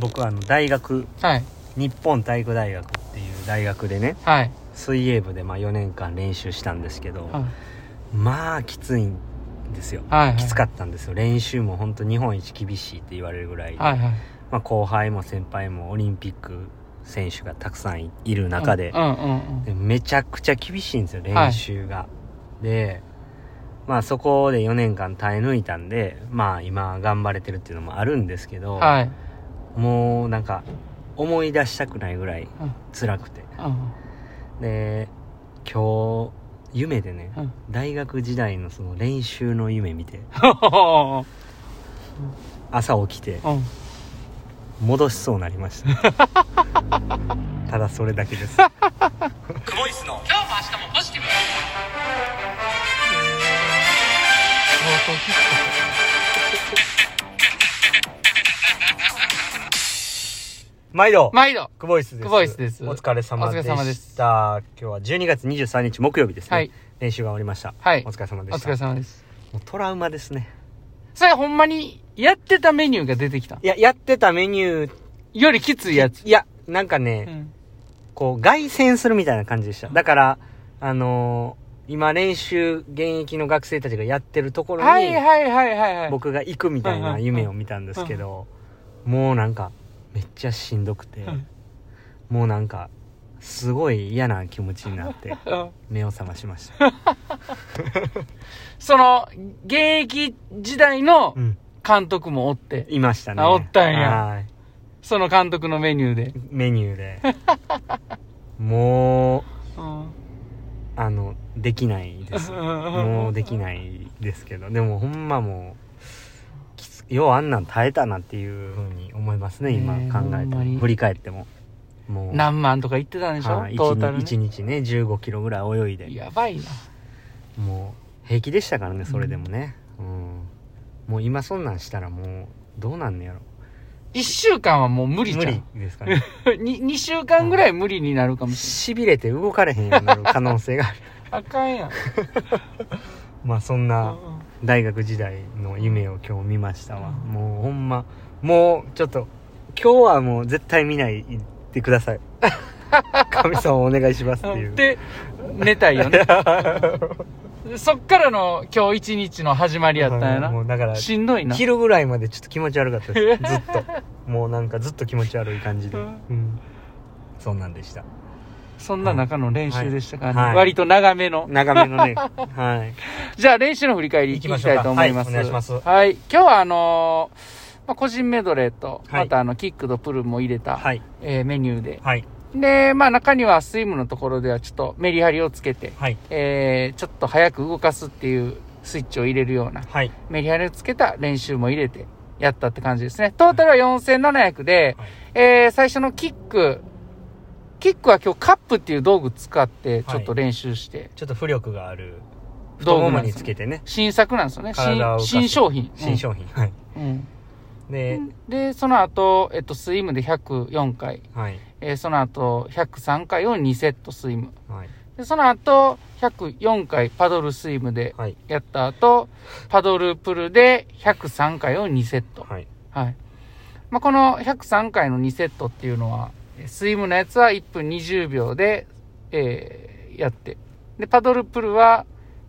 僕はあの大学はい。日本体育大学っていう大学でねはい。水泳部でまあ4年間練習したんですけど、はい。まあきついんですよ、はい。きつかったんですよ練習も本当日本一厳しいって言われるぐらい、はい。はい。まあ、後輩も先輩もオリンピック選手がたくさんいいる中でう、んうんうん。でめちゃくちゃ厳しいんですよ練習が、でまあそこで4年間耐え抜いたんでまあ今頑張れてるっていうのもあるんですけど、はい。もうなんか思い出したくないぐらいうん辛くてうん。で今日夢でね、うん大学時代のその練習の夢見てうん。朝起きてうん。戻しそうになりました ただそれだけですクボイスの今日も明日もポジティブ。毎度毎度。クボイスですクボイスですお疲れ様でお疲れ様でしすた今日は12月23日木曜日ですね、はい。練習が終わりましたはいお疲れ様でしたお疲れ様です。もうトラウマですねそれほんまに、やってたメニューが出てきた？いややってたメニューよりきついやつ。いやなんかね、うん。こう凱旋するみたいな感じでしただからあのー今練習現役の学生たちがやってるところに、はいはいはいはいはい。僕が行くみたいな夢を見たんですけど、もうなんかめっちゃしんどくて、うん。もうなんかすごい嫌な気持ちになって うん。目を覚ましました、その、現役時代のうん、監督もおって、いましたね。あおったんや。はい。その監督のメニューで。メニューで。もううん。あのできないです。もうできないですけど。でもほんまもうようあんなん耐えたなっていうふうに思いますね今考えてほんまに。も振り返っても。もう。何万とか言ってたんでしょ？はいトータル、ね。1日ね15キロぐらい泳いで。やばいな。もう平気でしたからねそれでもね。うん、もう今そんなんしたらもうどうなんねやろ。一週間はもう無理じゃん。無理ですかね。に二週間ぐらい無理になるかもししびれて動かれへんようになる可能性がある。あかんやん。まあそんな大学時代の夢を今日見ましたわ、うんもうほんまもうちょっと今日はもう絶対見ないでください。神様お願いしますっていう。で、寝たいよね。そっからの今日一日の始まりやったんやな。もうだからしんどいな。昼ぐらいまでちょっと気持ち悪かったです。ずっと。もうなんかずっと気持ち悪い感じで、ううんん、そんなんでしたそんな中の練習でしたか？らね。はい割と長めの。長めのね はいじゃあ練習の振り返りいきたいと思います。はいお願いしますはい。今日はあのーまあ、個人メドレーと、はいまたあの、キックとプルも入れた、はいえーメニューで。はいで、まあ中にはスイムのところではちょっとメリハリをつけて、はいえー、ちょっと早く動かすっていうスイッチを入れるような、はいメリハリをつけた練習も入れてやったって感じですね。トータルは4700で、はいえー、最初のキック、キックは今日カップっていう道具使ってちょっと練習して、ちょっと浮力がある。太道具ももにつけてね。新作なんですよね。新新商品。新商品、はい。うん。で、で、その後、えっと、スイムで104回、はい。えーその後、103回を2セットスイム。はい。で、その後、104回パドルスイムではい。やった後、パドルプルで103回を2セット。はい。はい。まあ、この103回の2セットっていうのは、えースイムのやつは1分20秒で、えーやって。で、パドルプルは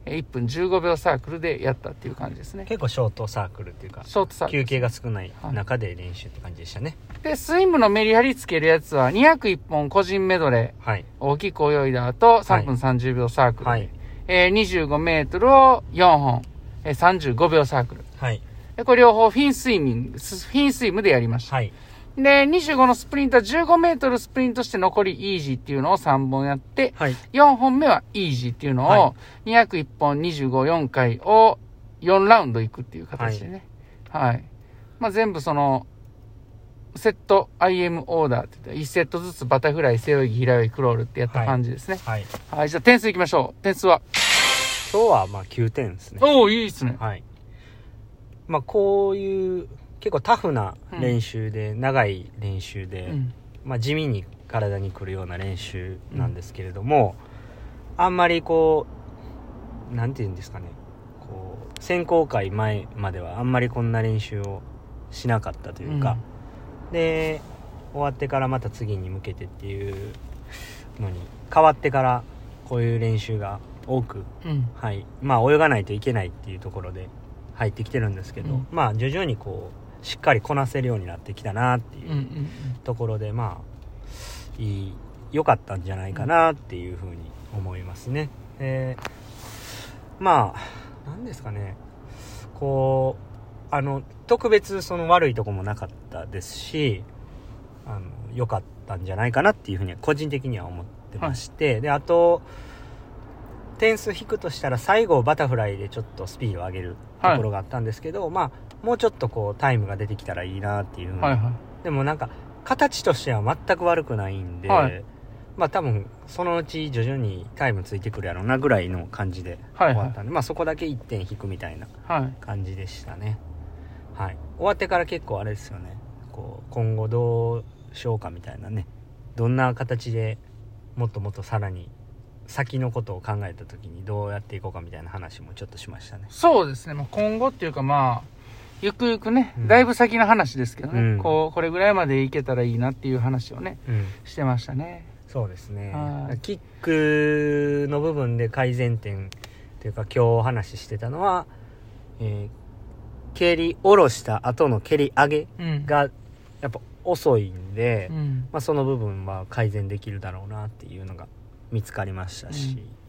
えー1分15秒サークルでやったっていう感じですね。結構ショートサークルっていうかショートサークル休憩が少ない中で練習って感じでしたねで、スイムのメリハリつけるやつは201本個人メドレー。はい大きく泳いだ後、3分30秒サークルで、はいえー25メートルを4本、えー35秒サークル。はいで、これ両方フィンスイミング、スフィンスイムでやりました。はいで、25のスプリントは15メートルスプリントして残りイージーっていうのを3本やって、はい4本目はイージーっていうのを、は201本25、4回を4ラウンドいくっていう形でね。はい。まあ、全部その、セット IM オーダーって言って、1セットずつバタフライ、背泳ぎ、平泳ぎ、クロールってやった感じですね。はいはい、じゃあ点数いきましょう。点数は？今日はまあ9点ですねおおいいっすね。はいまあこういう結構タフな練習で、長い練習で、うん。まあ、地味に体にくるような練習なんですけれども、あんまりこうなんて言うんですかね。こう選考会前まではあんまりこんな練習をしなかったというか、で終わってからまた次に向けてっていうのに変わってからこういう練習が多くうん。はい。まあ泳がないといけないっていうところで入ってきてるんですけど、うん。まあ徐々にこうしっかりこなせるようになってきたなっていうところでまあいい良かったんじゃないかなっていうふうに思いますね。えーまあなんですかね。こうあの特別その悪いとこもなかったですしあの良かったんじゃないかなっていうふうには個人的には思ってまして、であと点数引くとしたら最後バタフライでちょっとスピードを上げるところがあったんですけど、まあもうちょっとこうタイムが出てきたらいいなっていう。はいはでもなんか形としては全く悪くないんで、はい。まあ多分そのうち徐々にタイムついてくるやろうなぐらいの感じではいはい。終わったんで、まあそこだけ1点引くみたいないはい。感じでしたね。はい。終わってから結構あれですよね。こう今後どうしようかみたいなね。どんな形でもっともっとさらに先のことを考えた時にどうやっていこうかみたいな話もちょっとしましたね。そうですね、まあ、今後っていうかまあゆくゆくね、うん。だいぶ先の話ですけどね、うん。こうこれぐらいまでいけたらいいなっていう話をねうん。してましたね。そうですね。はい。キックの部分で改善点というか今日お話ししてたのは、えー蹴り下ろした後の蹴り上げうん。がやっぱ遅いんで、うん。まあ、その部分は改善できるだろうなっていうのが見つかりましたし、うん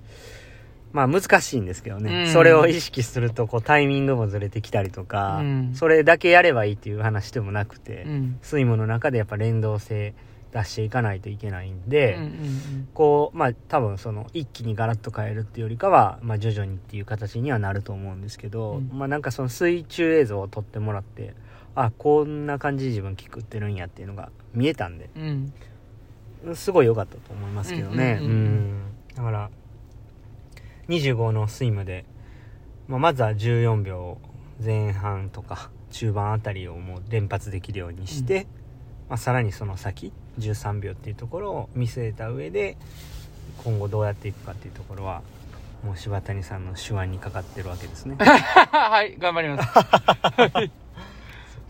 まあ難しいんですけどね、うん。それを意識するとこうタイミングもずれてきたりとか、うん。それだけやればいいっていう話でもなくて、うん。スイムの中でやっぱ連動性出していかないといけないんうんで、うん。こうまあ多分その一気にガラッと変えるっていうよりかは、まあ、徐々にっていう形にはなると思うんですけど、うん。まあなんかその水中映像を撮ってもらってあこんな感じで自分キックってるんやっていうのが見えたんでうん。うんすごい良かったと思いますけどね。だから25のスイムで、まあ、まずは14秒前半とか中盤あたりをもう連発できるようにして、まあ、さらにその先13秒っていうところを見据えた上で今後どうやっていくかっていうところはもう柴谷さんの手腕にかかってるわけですね、はい頑張ります。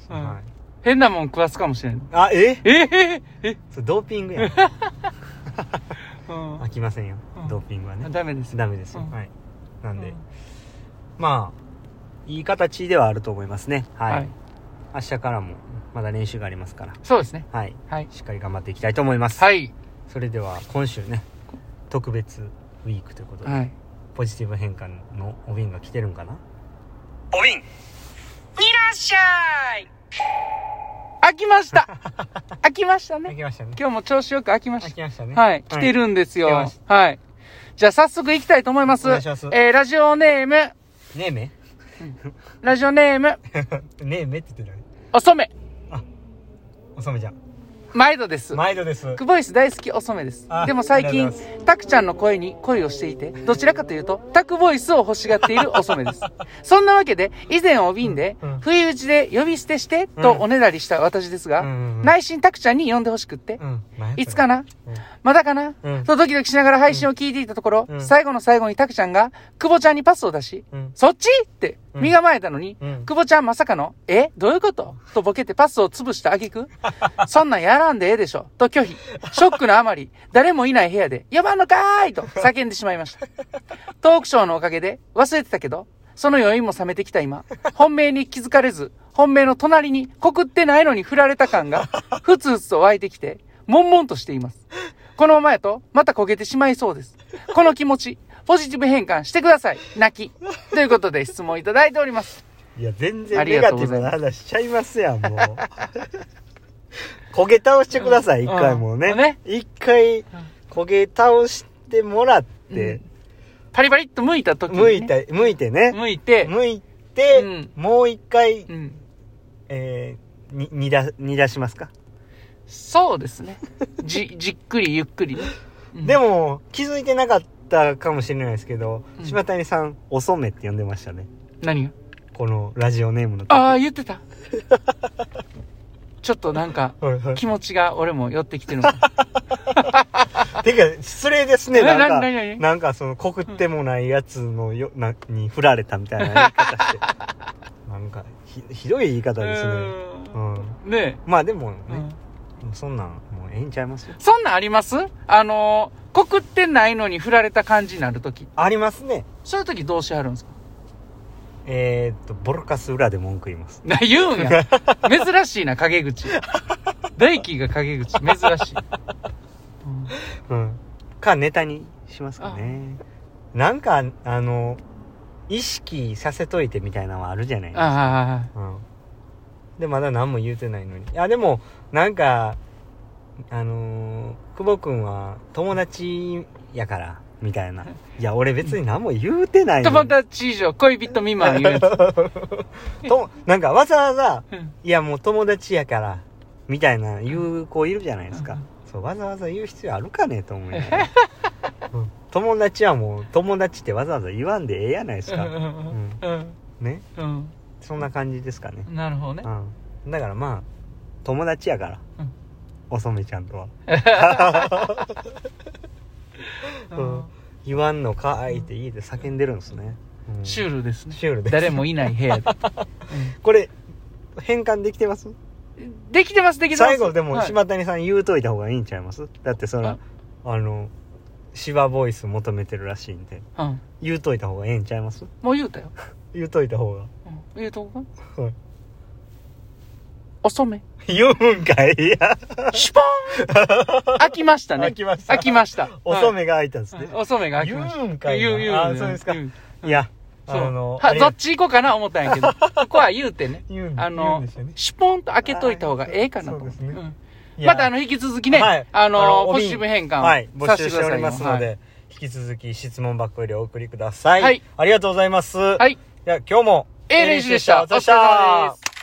うん。はい、変なもん食わすかもしれん。あえ？え？え？え？それドーピングやんうん飽きませんよ、うん。ドーピングはね。ダメです。ダメですよ、うん。はい。なんで、うん。まあいい形ではあると思いますね。はい、はい。明日からもまだ練習がありますから。そうですね。はい。はい。しっかり頑張っていきたいと思います、はい。それでは今週ね特別ウィークということで、はい。ポジティブ変換のお瓶が来てるんかな？お瓶。いらっしゃい開きました。開きましたね。来ましたね。今日も調子よく開きました。来ましたね。はい、来てるんですよ。来てまはい。じゃあ早速行きたいと思います。お願いします。えー、ラジオネーム、ねえめラジオネーム、ねえめって言ってたねおそめ、おさめちゃん毎度です。毎度です。クボイス大好きおそめです。あ。でも最近タクちゃんの声に恋をしていて、どちらかというと、タクボイスを欲しがっているおそめです。そんなわけで、以前お瓶でうんうん、不意打ちで呼び捨てして、とおねだりした私ですが、うんうんうん。内心タクちゃんに呼んでほしくって、いつかな？うん。まだかな、うん。とドキドキしながら配信を聞いていたところ、うん。最後の最後にタクちゃんが、久保ちゃんにパスを出し、うん。そっち？ってうん身構えたのに、うん久保ちゃんまさかの、えどういうこと？とボケてパスを潰した挙句 そんなんやらんでええでしょと拒否。ショックのあまり、誰もいない部屋で、やばんのかーいと叫んでしまいました。トークショーのおかげで忘れてたけど、その余韻も冷めてきた今、本命に気づかれず、本命の隣に告ってないのに振られた感が、ふつふつと湧いてきて、悶々としています。このままやと、また焦げてしまいそうです。この気持ち、ポジティブ変換してください。泣き。ということで質問いただいております。いや全あ然ネガティブな話しちゃいますやんもう。焦げ倒してください一回もうね。うんね。一回焦げ倒してもらって、パリパリっと剥いた時に、ね。向いて向いてね。剥いて、向いて、うん。もう一回、うん。えー、に煮出煮出しますか、そうですね。じ、じっくりゆっくりで、も気づいてなかったかもしれないですけど、うん。柴谷さん遅めって呼んでましたね。何が？このラジオネームの時。ああ、言ってた。ちょっとなんか、気持ちが俺も寄ってきてる てか失礼ですね。えなんかなんかその告ってもないやつのよ なに振られたみたいな言い方して。なんかひひどい言い方ですね。うん。ねまあでもね、うん。そんなんもうええんちゃいますよ。そんなんあります？あのー、告ってないのに振られた感じになるとき。ありますね。そういうときどうしはるんですか？えー、っとボロカス裏で文句言います。な、言うんや。珍しいな、陰口。大輝が陰口。珍しい。うん。うん。かネタにしますかね。なんかあの意識させといてみたいなのはあるじゃないですか。あ。うん。でまだ何も言うてないのに。いやでもなんかあのー、久保君は友達やからみたいな。いや俺別に何も言うてない友達以上、恋人未満言うやつ。となんかわざわざうん。いやもう友達やからみたいな言う子いるじゃないですか、そうわざわざ言う必要あるかねと思いながら、うん。友達はもう友達ってわざわざ言わんでええやないですか、うん。ね。うん。そんな感じですかね、なるほどね。うん、だからまあ友達やから、うんおそめちゃんとはうん言わんのかーいって家で叫んでるんですね、うんシュールですね。シュールです誰もいない部屋で。これ変換できてますできてます、できてます。最後でもはい柴谷さん言うといた方がいいんちゃいますだってそらあの芝ボイス求めてるらしいんでうん。言うといた方がええんちゃいますもう言うたよ。言うといた方がうん言うとこかはい遅め。言うんかい？いやシュポーン開きましたね。開きました開きました。遅めが開いたんですね、はい遅めが開きました。言うんかいな言う、言う。あそうですかいやそうあのはどっち行こうかな思ったんやけど、ここは言うてね。言うんあのシュポンと開けといた方がええかなとまたあの、引き続きね、はいあの、ポジティブ変換をはい募集しておりますので、引き続き質問箱よりお送りくださいはいありがとうございますはい。はい。いや今日もええ練習でした。お疲れ様です